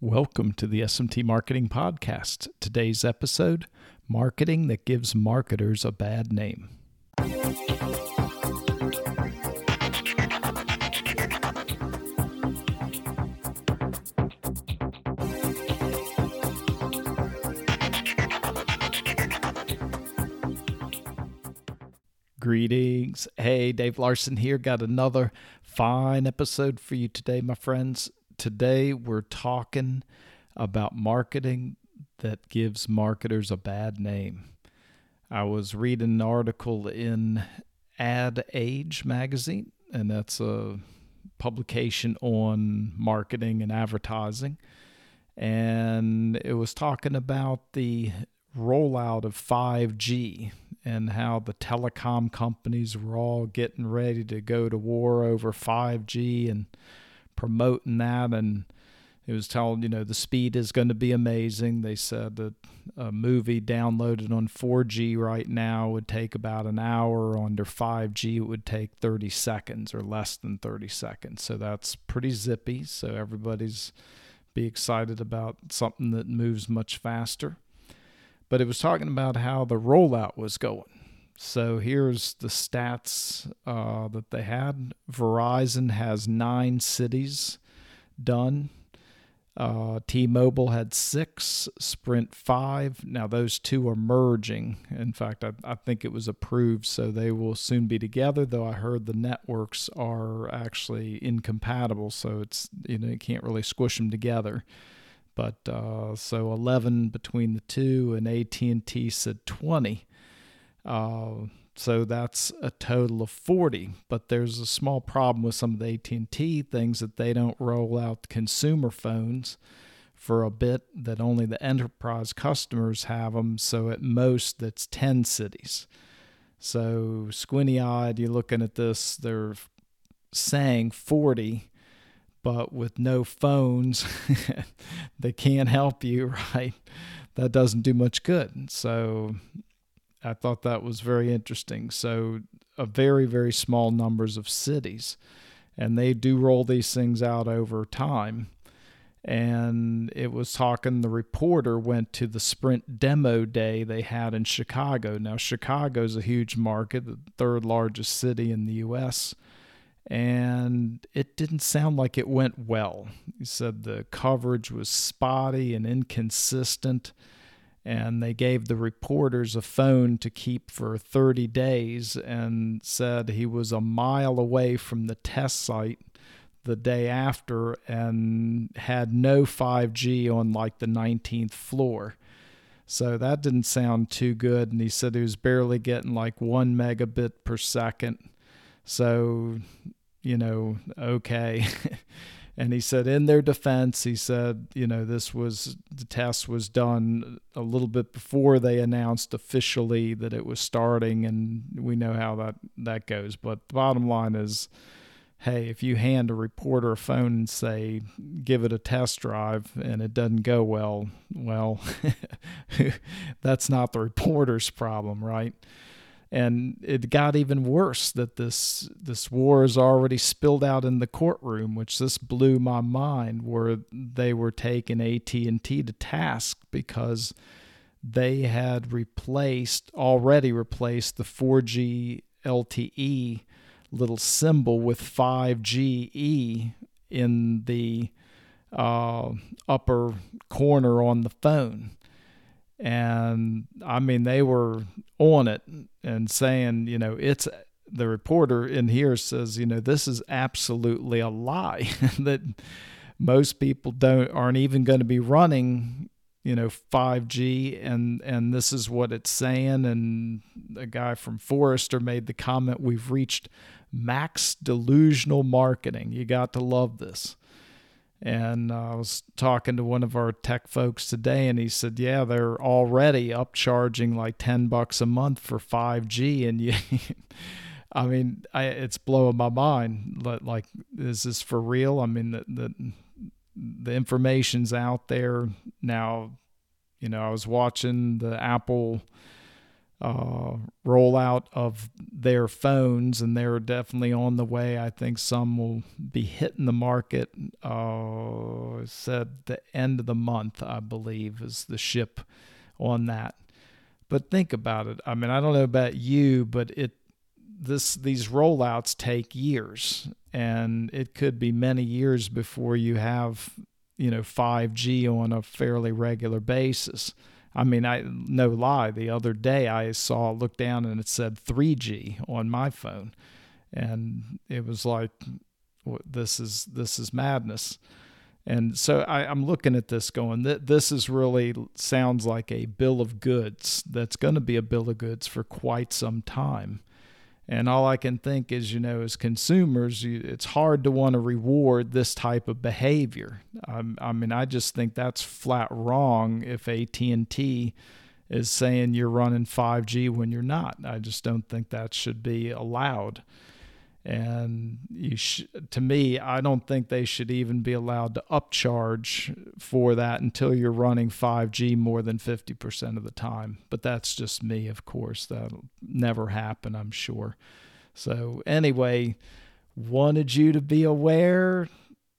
Welcome to the SMT Marketing Podcast. Today's episode Marketing that gives marketers a bad name. Greetings. Hey, Dave Larson here. Got another fine episode for you today, my friends. Today we're talking about marketing that gives marketers a bad name. I was reading an article in Ad Age magazine, and that's a publication on marketing and advertising. And it was talking about the rollout of 5G and how the telecom companies were all getting ready to go to war over 5G and promoting that. And it was told you know, the speed is going to be amazing. They said that a movie downloaded on 4G right now would take about an hour. Under 5G, it would take 30 seconds or less than 30 seconds. So that's pretty zippy. So everybody's be excited about something that moves much faster but it was talking about how the rollout was going. So here's the stats uh, that they had. Verizon has nine cities done. Uh, T-Mobile had six, Sprint five. Now those two are merging. In fact, I, I think it was approved, so they will soon be together. Though I heard the networks are actually incompatible, so it's you know you can't really squish them together. But uh, so 11 between the two, and AT&T said 20. Uh, so that's a total of 40. But there's a small problem with some of the AT&T things that they don't roll out consumer phones for a bit. That only the enterprise customers have them. So at most, that's 10 cities. So squinty eyed, you're looking at this. They're saying 40 but with no phones, they can't help you, right? That doesn't do much good. So I thought that was very interesting. So, a very, very small numbers of cities, and they do roll these things out over time. And it was talking, the reporter went to the Sprint demo day they had in Chicago. Now, Chicago's a huge market, the third largest city in the U.S and it didn't sound like it went well. He said the coverage was spotty and inconsistent, and they gave the reporters a phone to keep for 30 days and said he was a mile away from the test site the day after and had no 5G on like the 19th floor. So that didn't sound too good. And he said he was barely getting like one megabit per second. So you know, okay. and he said, in their defense, he said, you know, this was the test was done a little bit before they announced officially that it was starting, and we know how that that goes. But the bottom line is, hey, if you hand a reporter a phone and say, give it a test drive, and it doesn't go well, well, that's not the reporter's problem, right? And it got even worse that this this war is already spilled out in the courtroom which this blew my mind where they were taking AT&T to task because they had replaced already replaced the 4G LTE little symbol with 5GE in the uh, upper corner on the phone. And I mean they were on it and saying, you know, it's the reporter in here says, you know, this is absolutely a lie that most people don't aren't even going to be running, you know, 5G and and this is what it's saying and a guy from Forrester made the comment we've reached max delusional marketing. You got to love this. And I was talking to one of our tech folks today, and he said, "Yeah, they're already upcharging like ten bucks a month for 5G." And you, I mean, I, it's blowing my mind. Like, is this for real? I mean, the, the the information's out there now. You know, I was watching the Apple uh, rollout of their phones, and they're definitely on the way. I think some will be hitting the market. Uh, said the end of the month, I believe, is the ship on that. But think about it. I mean, I don't know about you, but it this these rollouts take years, and it could be many years before you have you know 5G on a fairly regular basis. I mean, I no lie. The other day I saw look down and it said 3G on my phone, and it was like, this is this is madness. And so I, am looking at this going, this is really sounds like a bill of goods that's going to be a bill of goods for quite some time. And all I can think is, you know, as consumers, you, it's hard to want to reward this type of behavior. Um, I mean, I just think that's flat wrong if AT&T is saying you're running 5G when you're not. I just don't think that should be allowed. And sh- to me, I don't think they should even be allowed to upcharge for that until you're running 5G more than 50% of the time. But that's just me, of course. That'll never happen, I'm sure. So, anyway, wanted you to be aware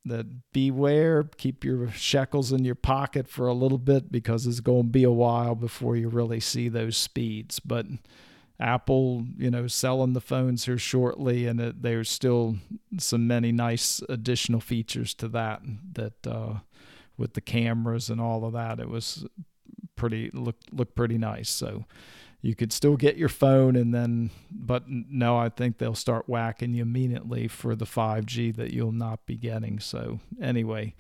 that beware, keep your shekels in your pocket for a little bit because it's going to be a while before you really see those speeds. But Apple, you know, selling the phones here shortly, and it, there's still some many nice additional features to that. That uh, with the cameras and all of that, it was pretty look look pretty nice. So you could still get your phone, and then, but no, I think they'll start whacking you immediately for the 5G that you'll not be getting. So anyway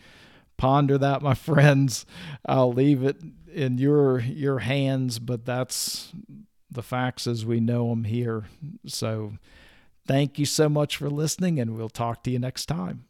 ponder that my friends i'll leave it in your your hands but that's the facts as we know them here. So thank you so much for listening, and we'll talk to you next time.